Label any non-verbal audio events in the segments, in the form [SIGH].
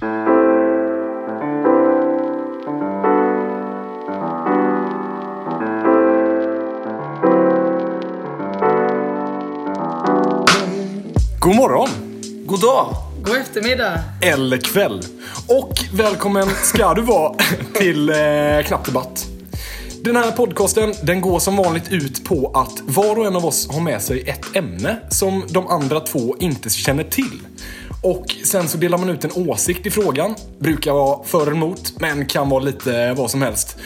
God morgon! God dag! God eftermiddag. Eller kväll. Och välkommen ska du vara [LAUGHS] till eh, Knapp Debatt. Den här podcasten den går som vanligt ut på att var och en av oss har med sig ett ämne som de andra två inte känner till. Och sen så delar man ut en åsikt i frågan. Brukar vara för eller emot, men kan vara lite vad som helst.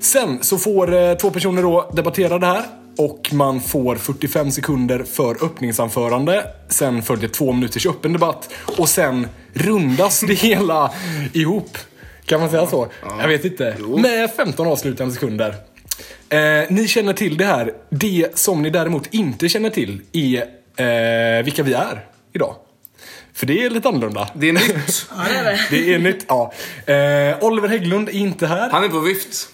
Sen så får eh, två personer då debattera det här. Och man får 45 sekunder för öppningsanförande. Sen följer två minuters öppen debatt. Och sen rundas det [LAUGHS] hela ihop. Kan man säga så? Jag vet inte. Med 15 avslutande sekunder. Eh, ni känner till det här. Det som ni däremot inte känner till är eh, vilka vi är idag. För det är lite annorlunda. Det är nytt. [LAUGHS] Ja, det är det. Det är nytt, ja. Eh, Oliver Hägglund är inte här. Han är på vift.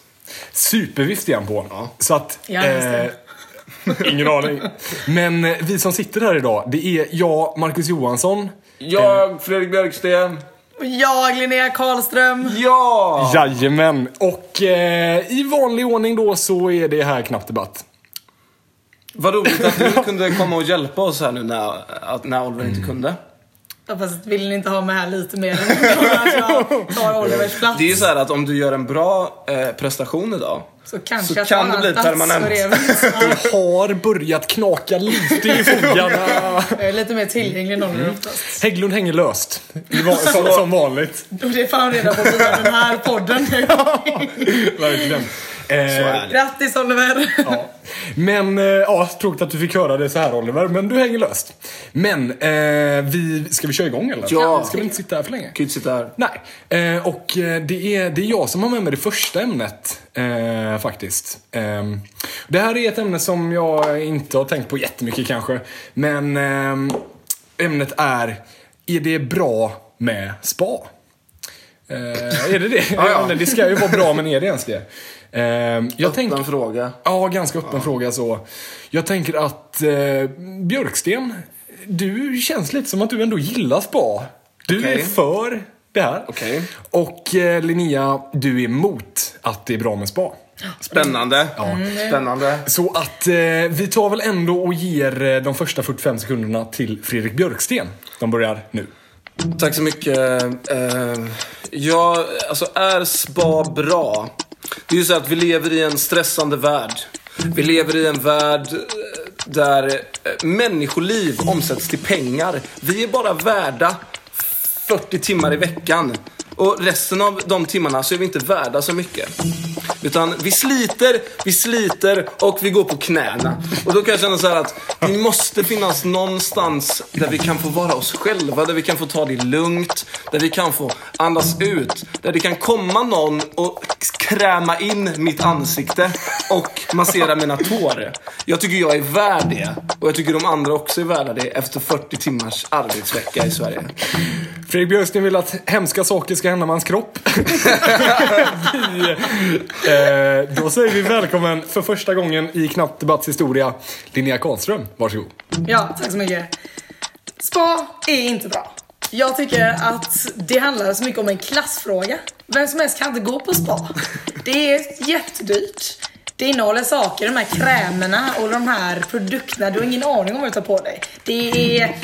Supervift är han på. Så att... Ja, det. [LAUGHS] ingen aning. Men eh, vi som sitter här idag, det är jag, Marcus Johansson. Jag, Fredrik Björksten. Jag, Linnea Karlström. Ja! Jajamän. Och eh, i vanlig ordning då så är det här knappt debatt. Vad roligt att du [LAUGHS] kunde komma och hjälpa oss här nu när, att, när Oliver inte kunde. Ja, Fast vill ni inte ha mig här lite mer än att jag tar Olivers plats? Det är ju så här att om du gör en bra eh, prestation idag Så kanske så kan det bli permanent. Det har börjat knaka lite i fogarna. Jag är lite mer tillgänglig än Oliver oftast. Hägglund hänger löst. Som, som vanligt. Det får han reda på via den här podden [LAUGHS] nu. Verkligen. Eh. Grattis Oliver! Ja. Men, eh, ja, tråkigt att du fick höra det så här Oliver, men du hänger löst. Men, eh, vi, ska vi köra igång eller? Ja. Ska vi inte sitta här för länge? Kan inte sitta här. Nej, eh, och eh, det är, det är jag som har med mig det första ämnet eh, faktiskt. Eh, det här är ett ämne som jag inte har tänkt på jättemycket kanske. Men eh, ämnet är, är det bra med spa? Eh, är det det? [LAUGHS] Ja, ja. [LAUGHS] Det ska ju vara bra, men är det ens det? Eh, jag Öppen tänker, fråga. Ja, ganska öppen fråga så. Jag tänker att eh, Björksten, du känns lite som att du ändå gillar spa. Du Okej. är för det här. Okej. Och eh, Linnea, du är emot att det är bra med spa. Spännande. Spännande. Så att eh, vi tar väl ändå och ger eh, de första 45 sekunderna till Fredrik Björksten. De börjar nu. Tack så mycket. Eh, ja, alltså är spa bra? Det är ju så att vi lever i en stressande värld. Vi lever i en värld eh, där eh, människoliv omsätts till pengar. Vi är bara värda 40 timmar i veckan. Och resten av de timmarna så är vi inte värda så mycket. Utan vi sliter, vi sliter och vi går på knäna. Och då kan jag känna så här att det måste finnas någonstans där vi kan få vara oss själva, där vi kan få ta det lugnt, där vi kan få andas ut, där det kan komma någon och kräma in mitt ansikte och massera mina tår. Jag tycker jag är värd det. Och jag tycker de andra också är värda det efter 40 timmars arbetsvecka i Sverige. Fredrik Björksten vill att hemska saker ska hända med hans kropp. [LAUGHS] vi, eh, då säger vi välkommen för första gången i Knappt Debatts historia, Linnea Karlström. Varsågod. Ja, tack så mycket. Spa är inte bra. Jag tycker att det handlar så mycket om en klassfråga. Vem som helst kan inte gå på spa. Det är jättedyrt. Det innehåller saker, de här krämerna och de här produkterna. Du har ingen aning om vad du tar på dig. Det är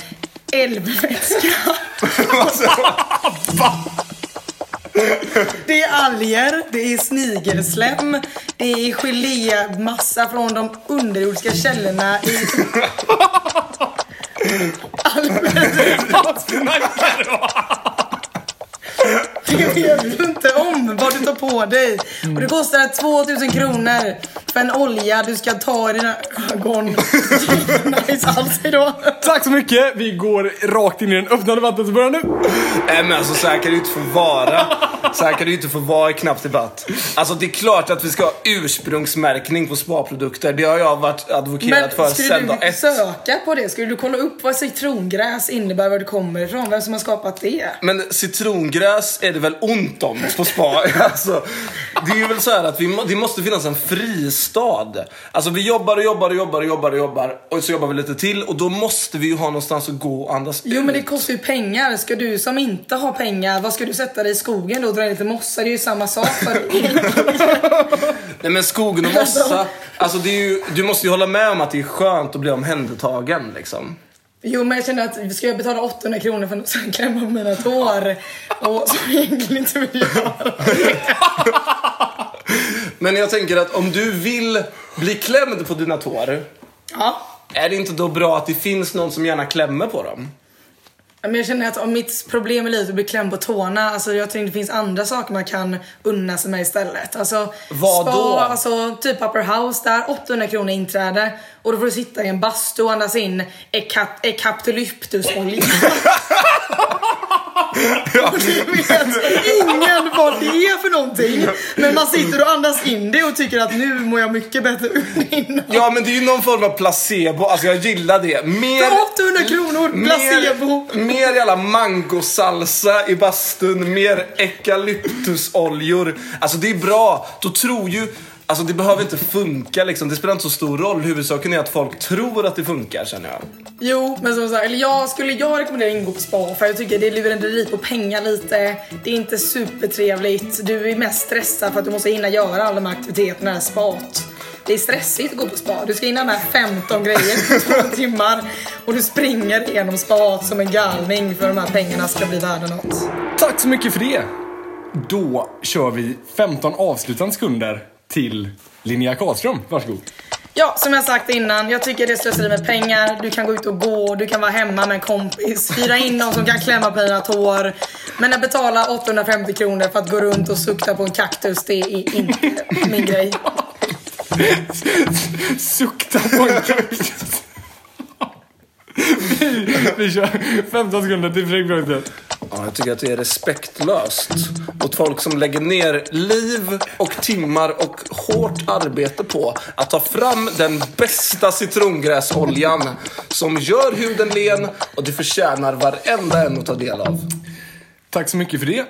älvvätska. [LAUGHS] Det är alger, det är snigelslem, det är gelémassa från de underjordiska källorna i [LAUGHS] Det vet du inte om vad du tar på dig. Och det kostar 2000 kronor för en olja du ska ta i dina ögon. [LAUGHS] nice alls idag. Tack så mycket! Vi går rakt in i den öppna debatten som börjar nu. Nej men alltså så här kan det ju inte få vara. Så här kan det ju inte få vara i Knapp Debatt. Alltså det är klart att vi ska ha ursprungsmärkning på spaprodukter. Det har jag varit advokerat för Men sedan skulle dag du ett. söka på det? Skulle du kolla upp vad citrongräs innebär, var det kommer ifrån, vem som har skapat det? Men citrongräs är det väl ont om på spa? [LAUGHS] Alltså, det är ju väl så här att vi det måste finnas en fristad. Alltså vi jobbar och jobbar och jobbar och jobbar och jobbar och så jobbar vi lite till och då måste vi ju ha någonstans att gå och andas Jo ut. men det kostar ju pengar. Ska du som inte har pengar, vad ska du sätta dig i skogen då ner lite mossa? Det är ju samma sak för [LAUGHS] Nej men skogen och mossa, alltså det är ju, du måste ju hålla med om att det är skönt att bli omhändertagen liksom. Jo men jag känner att ska jag betala 800 kronor för att [LAUGHS] klämma på mina tår? Och som jag egentligen inte vill göra. [LAUGHS] Men jag tänker att om du vill bli klämd på dina tår, Ja. är det inte då bra att det finns någon som gärna klämmer på dem? Men jag känner att om mitt problem i livet är att bli klämd på tårna, alltså jag tror det finns andra saker man kan unna sig med istället. Alltså, Vad då? Alltså typ Upper House där, 800 kronor inträde. Och då får du sitta i en bastu och andas in ekap- ekapolyptusolja. [LAUGHS] Och du vet ingen vad det är för någonting. Men man sitter och andas in det och tycker att nu mår jag mycket bättre innan. Ja men det är ju någon form av placebo, alltså jag gillar det. Mer... För 800 kronor, placebo. Mer, mer jävla mangosalsa i bastun, mer eukalyptusoljor. Alltså det är bra. Då tror ju... Alltså det behöver inte funka liksom. Det spelar inte så stor roll. Huvudsaken är att folk tror att det funkar känner jag. Jo, men som sagt, eller jag skulle jag rekommendera att ingå på spa för jag tycker det är lurendrejeri på pengar lite. Det är inte supertrevligt. Du är mest stressad för att du måste hinna göra alla de här aktiviteterna i spat. Det är stressigt att gå på spa. Du ska hinna med 15 grejer på två [LAUGHS] timmar och du springer igenom spat som en galning för att de här pengarna ska bli värda något. Tack så mycket för det. Då kör vi 15 avslutande sekunder till Linnea Karlström. Varsågod. Ja, som jag sagt innan, jag tycker det är slöseri med pengar. Du kan gå ut och gå, du kan vara hemma med en kompis, hyra in någon som kan klämma på dina tår. Men att betala 850 kronor för att gå runt och sukta på en kaktus, det är inte [LAUGHS] min grej. Sukta på en kaktus. Vi, vi kör 15 sekunder till Fredrik. Ja, jag tycker att det är respektlöst mot folk som lägger ner liv och timmar och hårt arbete på att ta fram den bästa citrongräsoljan som gör huden len och det förtjänar varenda en att ta del av. Tack så mycket för det.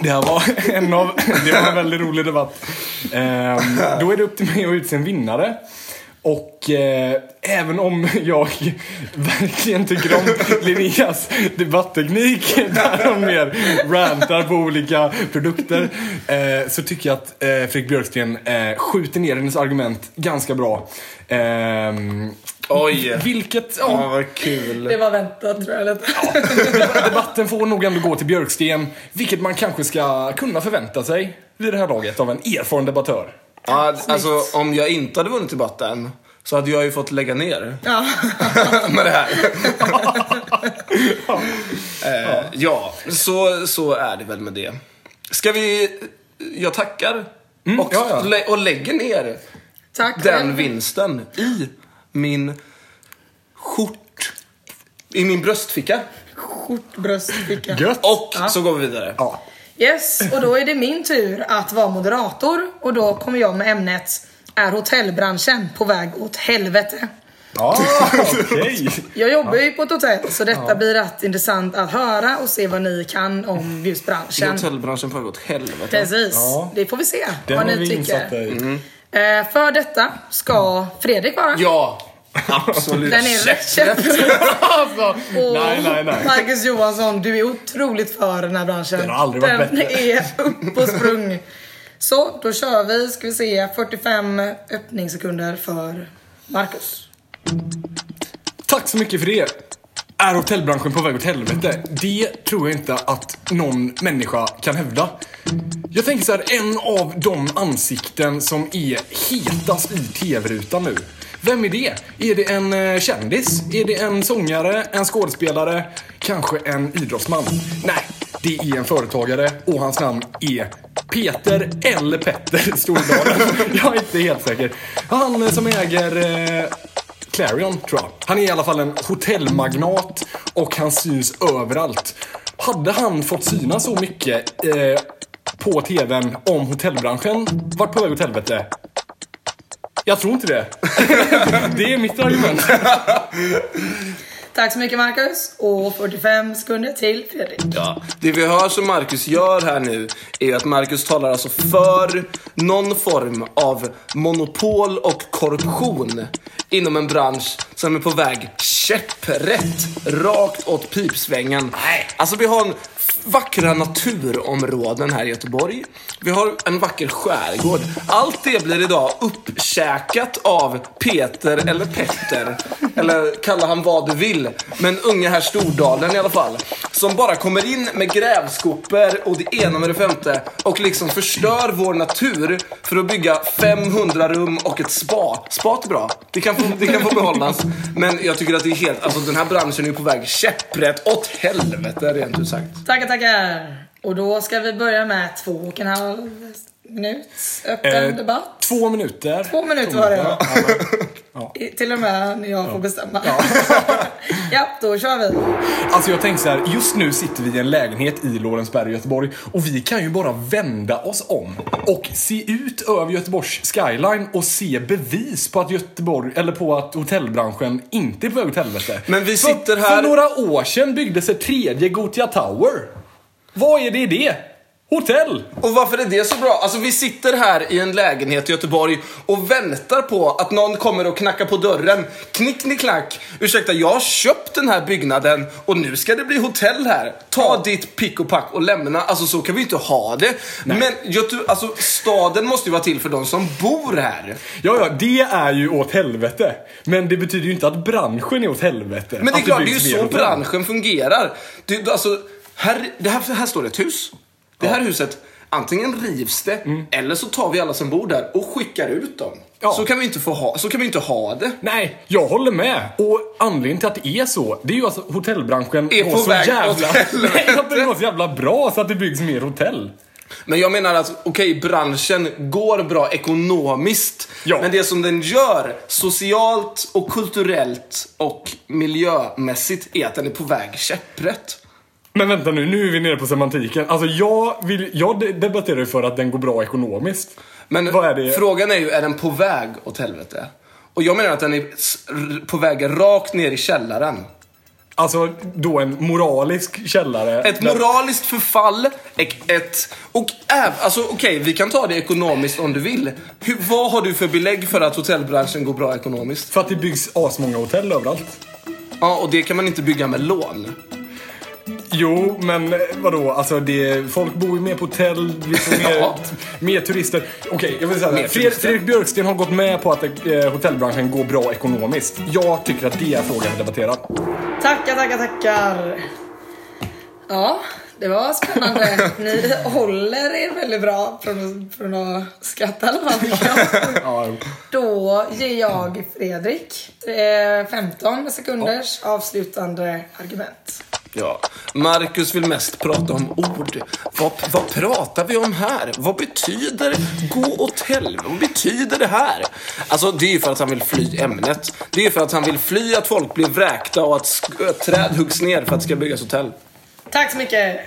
Det här var [LAUGHS] en, av, det var en väldigt rolig debatt. Ehm, då är det upp till mig att utse en vinnare. Och eh, även om jag [LAUGHS] verkligen tycker om [LAUGHS] Linneas debattteknik [LAUGHS] där hon mer rantar på olika produkter eh, så tycker jag att eh, Fredrik Björksten eh, skjuter ner hennes argument ganska bra. Ehm, Oj! vilket, Ja, ja, vad kul. Det var väntat tror jag lite. debatten får nog ändå gå till Björksten, vilket man kanske ska kunna förvänta sig vid det här laget av en erfaren debattör. Ja, alltså, om jag inte hade vunnit debatten så hade jag ju fått lägga ner Ja. [LAUGHS] med det här. [LAUGHS] Eh, ja, så, så är det väl med det. Ska vi... Jag tackar och, Mm, ja, ja. lä- och lägger ner Tack den själv. vinsten i min skjort... I min bröstficka. Skjortbröstficka. Gött! Och så går vi vidare. Ja. Yes, och då är det min tur att vara moderator och då kommer jag med ämnet Är hotellbranschen på väg åt helvete? Ja, okej. [LAUGHS] Jag jobbar ju på ett hotell så detta blir rätt intressant att höra och se vad ni kan om just branschen. hotellbranschen på åt helvete. Precis, Ja. det får vi se Den vad ni tycker. Eh, för detta ska Fredrik vara. Ja, absolut. Den är rätt. [LAUGHS] Alltså, nej, nej, nej. Marcus Johansson, du är otroligt för den här branschen. Den har aldrig varit den bättre. är upp och sprung. Så, då kör vi. Ska vi se. 45 öppningssekunder för Marcus. Tack så mycket för det. Är hotellbranschen på väg åt helvete? Det tror jag inte att någon människa kan hävda. Jag tänker så här, en av de ansikten som är hetast i tv-rutan nu. Vem är det? Är det en eh, kändis? Är det en sångare? En skådespelare? Kanske en idrottsman? Nej, det är en företagare och hans namn är Peter eller Petter Stordalen. [LAUGHS] jag är inte helt säker. Han eh, som äger eh, Clarion, tror jag. Han är i alla fall en hotellmagnat och han syns överallt. hade han fått synas så mycket eh, på TVn om hotellbranschen varit på väg åt helvete? Jag tror inte det. [LAUGHS] det är mitt argument. Tack så mycket Marcus. Och 45 sekunder till Fredrik. Ja, det vi hör som Marcus gör här nu är att Marcus talar alltså för någon form av monopol och korruption inom en bransch som är på väg käpprätt rakt åt pipsvängen. Alltså vi har en vackra naturområden här i Göteborg. Vi har en vacker skärgård. Allt det blir idag uppkäkat av Peter eller Petter. Eller kalla han vad du vill. Men unge herr Stordalen i alla fall. Som bara kommer in med grävskopor och det ena med det femte. Och liksom förstör vår natur för att bygga 500 rum och ett spa. Spat är bra. Det kan få, det kan få behållas. Men jag tycker att det är helt, alltså den här branschen är ju på väg käpprätt åt helvete rent ut sagt. Tackar, tackar. Och då ska vi börja med två och en halv minuts öppen Eh, debatt. Två minuter. Två minuter var det. Ja, ja. Till och med när jag får bestämma. [LAUGHS] Ja. då kör vi. Alltså jag tänker så här, just nu sitter vi i en lägenhet i Lorensberg i Göteborg och vi kan ju bara vända oss om och se ut över Göteborgs skyline och se bevis på att Göteborg, eller på att hotellbranschen inte är på väg åt helvete. Men vi För- sitter här- För några år sedan byggdes ett tredje Gothia Tower. Vad är det i det? Hotell! Och varför är det så bra? Alltså vi sitter här i en lägenhet i Göteborg och väntar på att någon kommer och knackar på dörren. Knick, knick, knack. Ursäkta, jag har köpt den här byggnaden och nu ska det bli hotell här. Ta ditt pick och pack och lämna. Alltså så kan vi inte ha det. Men Göte alltså, staden måste ju vara till för de som bor här. Ja, ja, det är ju åt helvete. Men det betyder ju inte att branschen är åt helvete. Men det är klart, det är ju så hotell. branschen fungerar. Det, alltså, här, det här, här står det ett hus. Det här huset, antingen rivs det eller så tar vi alla som bor där och skickar ut dem. Ja. Så, kan vi inte få ha, så kan vi inte ha det. Nej, jag håller med. Och anledningen till att det är så, det är ju att hotellbranschen Är på så väg jävla... [LAUGHS] Nej, att det går så jävla bra så att det byggs mer hotell. Men jag menar att, okej, branschen går bra ekonomiskt. Ja. Men det som den gör socialt och kulturellt och miljömässigt är att den är på väg käpprätt. Men vänta nu, nu är vi nere på semantiken. Alltså jag, vill, jag de- debatterar ju för att den går bra ekonomiskt. Men Vad är det? frågan är ju, är den på väg åt helvete? Och jag menar att den är på väg rakt ner i källaren. Alltså då en moralisk källare. Ett moraliskt förfall, ett... ett och äv, alltså okej, vi kan ta det ekonomiskt om du vill. Hur, vad har du för belägg för att hotellbranschen går bra ekonomiskt? För att det byggs asmånga hotell överallt. Ja, och det kan man inte bygga med lån. Jo, men eh, vadå? Alltså det, folk bor ju mer på hotell, vi får mer, [LAUGHS] Ja. mer turister. Okej, jag vill säga Mer. Fred, turister. Fredrik Björksten har gått med på att eh, hotellbranschen går bra ekonomiskt. Jag tycker att det är frågan vi debatterar. Tackar, tackar, tackar. Ja, det var spännande. [LAUGHS] Ni håller er väldigt bra från, från att skratta i alla fall. Då ger jag Fredrik eh, 15 sekunders avslutande argument. Ja. Marcus vill mest prata om ord. Vad, vad pratar vi om här? Vad betyder gå åt helvete? Vad betyder det här? Alltså, det är ju för att han vill fly ämnet. Det är ju för att han vill fly att folk blir vräkta och att träd huggs ner för att det ska byggas hotell. Tack så mycket!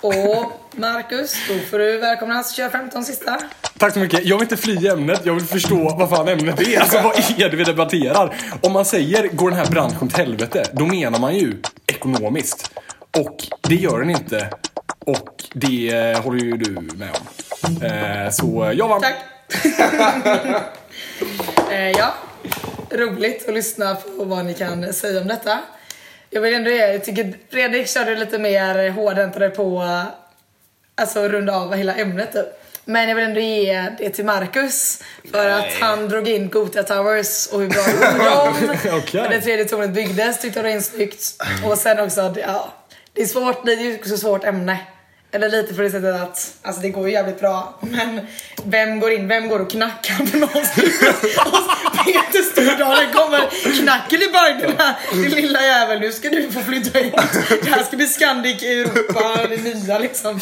Och Marcus, då får du välkomnas. Kör 15 sista. Tack så mycket. Jag vill inte fly ämnet, jag vill förstå vad fan ämnet är. Alltså vad är det vi debatterar? Om man säger går den här branschen till helvete, då menar man ju ekonomiskt. Och det gör den inte. Och det eh, håller ju du med om. Eh, så jag vann. Tack! [LAUGHS] eh, ja, roligt att lyssna på vad ni kan säga om detta. Jag vill ändå ge, jag tycker Fredrik körde lite mer hårdhäntare på alltså runda av hela ämnet typ. Men jag vill ändå ge det till Marcus för att han drog in Gothia Towers och hur bra det dem. [LAUGHS] Okej. När det tredje tornet byggdes tyckte jag det var insnyggt. Och sen också, ja, det är svårt, det är ju ett svårt ämne. Eller lite på det sättet att, alltså det går ju jävligt bra. Men vem går in, vem går och knackar på någons [LAUGHS] [LAUGHS] Peter Stordalen kommer, baggarna. Din lilla jävel, nu ska du få flytta ut. Det här ska bli Scandic i Europa, det nya liksom.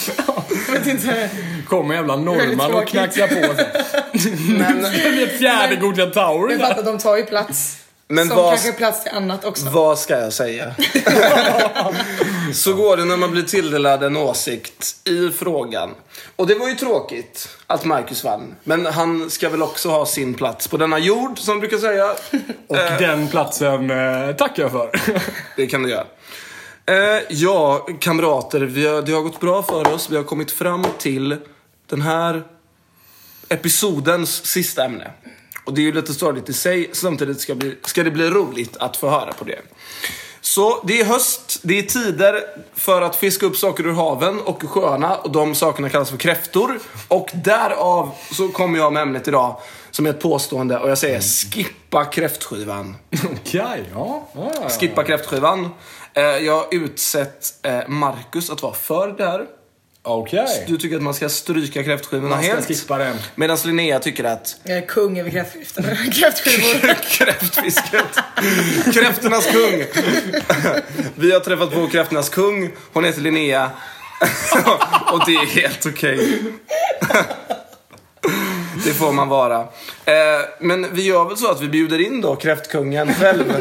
Jag vet inte. Kommer jävla norrman och knackar på. [LAUGHS] Men, Det blir ett fjärde Gothia Tower. Men fatta, de tar ju plats. Men Som vad, kanske är plats till annat också. vad ska jag säga? [LAUGHS] Så går det när man blir tilldelad en åsikt i frågan. Och det var ju tråkigt att Marcus vann. Men han ska väl också ha sin plats på denna jord, som man brukar säga. [LAUGHS] Och den platsen eh, tackar jag för. [LAUGHS] Det kan du göra. Eh, ja, kamrater. Vi har, det har gått bra för oss. Vi har kommit fram till den här episodens sista ämne. Och det är ju lite störigt i sig. Samtidigt ska, bli, ska det bli roligt att få höra på det. Så det är höst, det är tider för att fiska upp saker ur haven och ur sjöarna. Och de sakerna kallas för kräftor. Och därav så kommer jag med ämnet idag som är ett påstående och jag säger skippa kräftskivan. [LAUGHS] Okej, ja. ja, ja. Skippa kräftskivan. Eh, Jag har utsett eh, Marcus att vara för det här. Okej. Du tycker att man ska stryka kräftskivorna Man ska helt. skippa den. Medan Linnea tycker att Jag är kung över. [LAUGHS] Kräftskivor. [LAUGHS] kräftfisket, kräftornas kung. [LAUGHS] Vi har träffat på kräftornas kung. Hon heter Linnea. Och det är helt okej. Det får man vara. Eh, Men vi gör väl så att vi bjuder in då kräftkungen själv.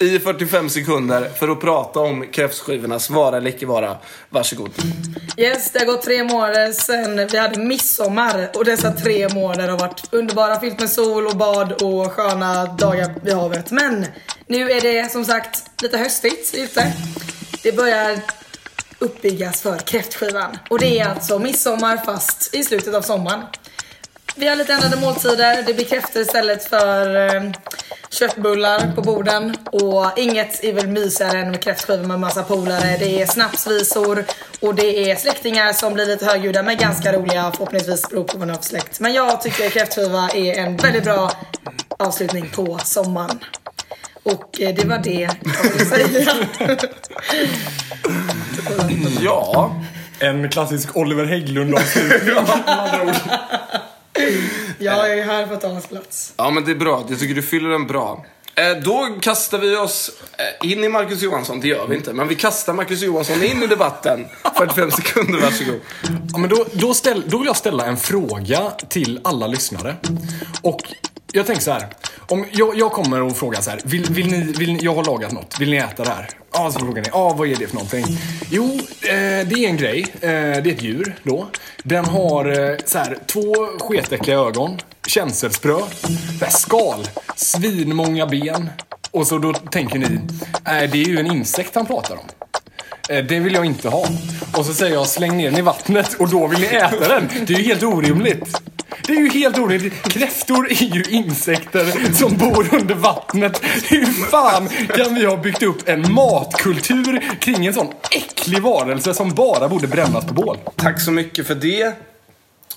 I 45 sekunder för att prata om kräftskivornas vara eller icke vara. Varsågod. Yes, det har gått tre månader sedan vi hade midsommar och dessa tre månader har varit underbara, fyllt med sol och bad och sköna dagar vid havet. Men nu är det som sagt lite höstigt ute. Det börjar uppbyggas för kräftskivan och det är alltså midsommar fast i slutet av sommaren. Vi har lite ändrade måltider. Det blir kräftor istället för eh, köttbullar på borden. Och inget är väl mysigare än med kräftskivor med massa polare. Det är snapsvisor och det är släktingar som blir lite högljudda men ganska roliga. Förhoppningsvis beror på vad man har för släkt. Men jag tycker kräftskiva är en väldigt bra avslutning på sommaren. Och eh, det var det jag ville säga. [LAUGHS] Ja, En klassisk Oliver Hägglund-avslutning. [LAUGHS] med andra ord. [LAUGHS] Jag är här för att ta hans plats. ja men det är bra. Jag tycker du fyller den bra. Eh, Då kastar vi oss eh, in i Marcus Johansson. Det gör vi inte. Men vi kastar Marcus Johansson in i debatten. [LAUGHS] 45 sekunder, varsågod. Ja, men då, då, ställ, då vill jag ställa en fråga till alla lyssnare. Och jag tänker så här. Om jag, jag kommer och frågar så här. Vill, vill ni, vill ni, jag har lagat något. Vill ni äta det här? Ja, så frågar ni. Ja, vad är det för någonting? Jo, eh, det är en grej. Eh, det är ett djur då. Den har eh, så här, två sketäckliga ögon. Känselsprö. Skal. Svinmånga ben. Och så då tänker ni. Eh, det är ju en insekt han pratar om. Eh, det vill jag inte ha. Och så säger jag släng ner den i vattnet och då vill ni äta den. Det är ju helt orimligt. Det är ju helt orimligt. Kräftor är ju insekter som bor under vattnet. Hur fan kan vi ha byggt upp en matkultur kring en sån äcklig varelse som bara borde brännas på bål? Tack så mycket för det.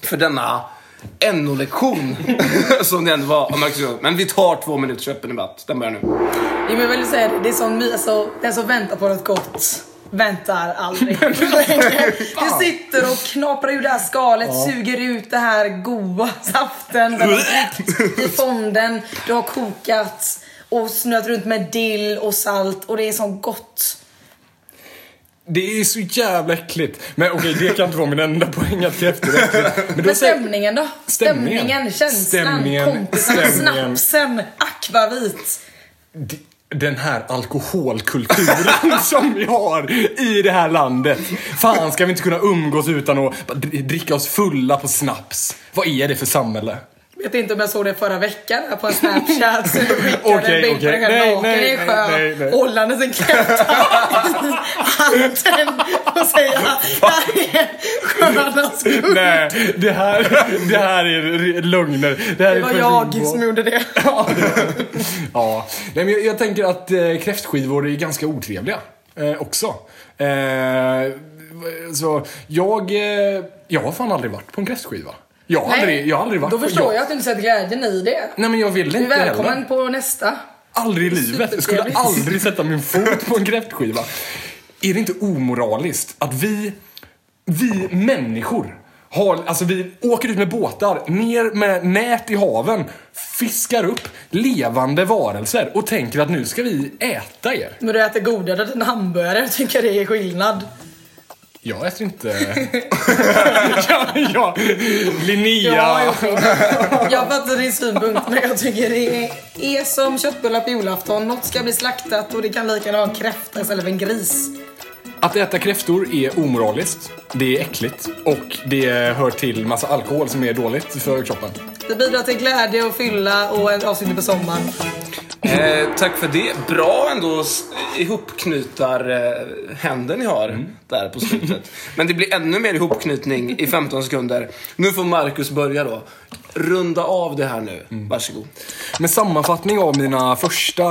För denna NO-lektion. [LAUGHS] som det ändå var. Men vi tar två minuters öppen debatt. Den börjar nu. Jo, men jag vill säga det, det är som my- alltså, den som väntar på något gott väntar aldrig. [LAUGHS] du sitter och knaprar ur det här skalet, suger ut det här goda saften i fonden. Du har kokat och snurrat runt med dill och salt och det är så gott. Det är så jävla äckligt. Men okej, det kan inte vara min enda poäng att kräftor är äckligt. Men Men stämningen då? Stämningen. Stämningen, känslan, Stämningen, kompisarna, stämningen. snapsen, akvavit. D- den här alkoholkulturen [LAUGHS] som vi har i det här landet. Fan, ska vi inte kunna umgås utan att dricka oss fulla på snaps? Vad är det för samhälle? Vet inte om jag såg det förra veckan här på en snapchat. Så skickade [LAUGHS] Okej, en bild på okej. dig själv naken i en sjö. Hållandes en kräfta i handen och säga här är sjöarnas kung. Nej, det här, det här är lögner. Det, här Det är var för jag som gjorde det. [LAUGHS] Ja, det- ja. Nej, men jag, jag tänker att eh, kräftskivor är ganska otrevliga eh, också. Eh, så jag, eh, jag har fan aldrig varit på en kräftskiva. Jag har, aldrig, jag har aldrig varit Då förstår jag att du inte sett glädjen i det. Nej men jag vill Du är inte välkommen heller. på nästa. Aldrig i livet. Jag skulle aldrig sätta min fot på en kräftskiva. Är det inte omoraliskt att vi, vi människor har, alltså vi åker ut med båtar, ner med nät i haven, fiskar upp levande varelser och tänker att nu ska vi äta er. Men du äter godare än hamburgare, tycker jag det är skillnad. Jag äter inte... [LAUGHS] ja, ja. Linnea. Ja. Jag fattar din synpunkt, men jag tycker det är, är som köttbullar på julafton. Något ska bli slaktat och det kan lika gärna vara en kräfta istället för en gris. Att äta kräftor är omoraliskt. Det är äckligt. Och det hör till massa alkohol som är dåligt för kroppen. Det bidrar till glädje och fylla och en avslutning på sommaren. Eh, tack för det. Bra ändå ihopknutar eh, händer ni har där på slutet. Men det blir ännu mer ihopknytning i 15 sekunder. Nu får Marcus börja då. Runda av det här nu. Varsågod. Med sammanfattning av mina första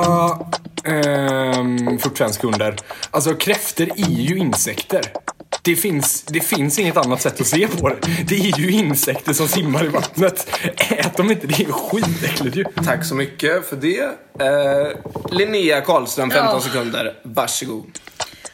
ehm, 45 sekunder. Alltså kräftor är ju insekter. Det finns, det finns inget annat sätt att se på det. Det är ju insekter som simmar i vattnet. Ät dem inte, det är skitäckligt ju. Tack så mycket för det. Eh, Linnea Karlström, 15 Ja. sekunder. Varsågod.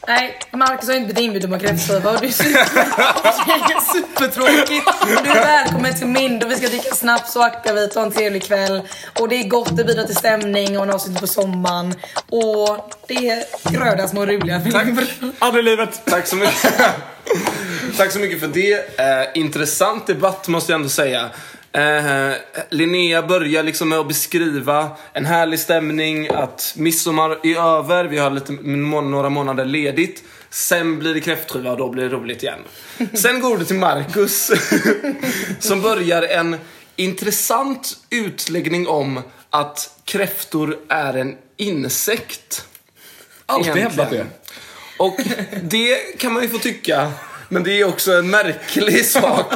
Nej, Marcus har inte blivit inbjuden på kräftskiva och det är, super, supertråkigt. Du är välkommen till Mind och vi ska dricka snaps och akvavit och ha en trevlig kväll. Och det är gott, det bidrar till stämning och en avslutning på sommaren. Och det är röda små roliga Tack. Aldrig i livet. Tack så mycket. [LAUGHS] Tack så mycket för det. Eh, intressant debatt måste jag ändå säga. Eh, Linnea börjar liksom med att beskriva en härlig stämning, att midsommar är över, vi har lite, några månader ledigt. Sen blir det kräftskiva och då blir det roligt igen. [LAUGHS] Sen går det till Marcus [LAUGHS] som börjar en intressant utläggning om att kräftor är en insekt. Alltid hävdat det. Och det kan man ju få tycka. Men det är också en märklig [LAUGHS] sak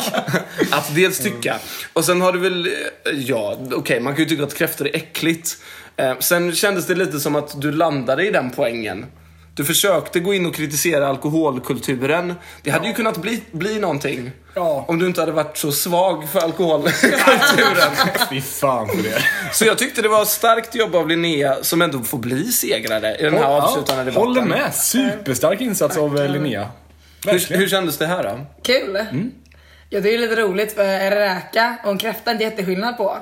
att dels tycka. Och sen har du väl, eh, ja, okej, man kan ju tycka att kräftor är äckligt. Eh, sen kändes det lite som att du landade i den poängen. Du försökte gå in och kritisera alkoholkulturen. Det hade ju kunnat bli, bli någonting. Ja. Om du inte hade varit så svag för alkoholkulturen. [LAUGHS] Fy fan för det. Så jag tyckte det var ett starkt jobb av Linnea som ändå får bli segrare i den här avslutande debatten. Håller med. Superstark insats av eh, Linnea. Hur, hur kändes det här då? Kul! Ja, det är lite roligt för en räka och en kräfta är inte jätteskillnad på.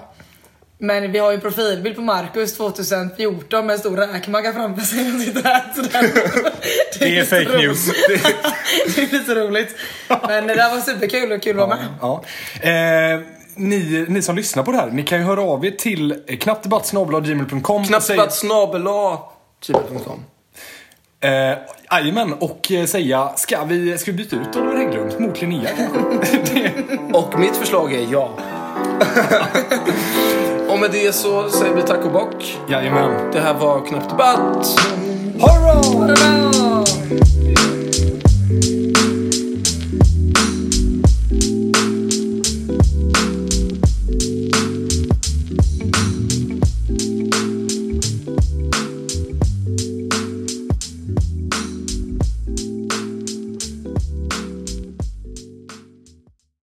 Men vi har ju en profilbild på Marcus 2014 med en stor räkmacka framför sig och sitter och äter den. Det är lite fake roligt. news. [LAUGHS] det är lite roligt. Men det där var superkul och kul att vara med. Ja. Eh, ni, ni som lyssnar på det här, ni kan ju höra av er till eh, knappdebattsnabel.gmail.com Knappspatt snabel A. gmail.com. Eh, Jajamän, och eh, säga, ska vi, ska vi byta ut Oliver Hägglund mot Linnea kanske? [LAUGHS] det, Och mitt förslag är ja. [LAUGHS] och med det så säger vi tack och bock. jajamän. Det här var Knappt Debatt. Hurra! Bra!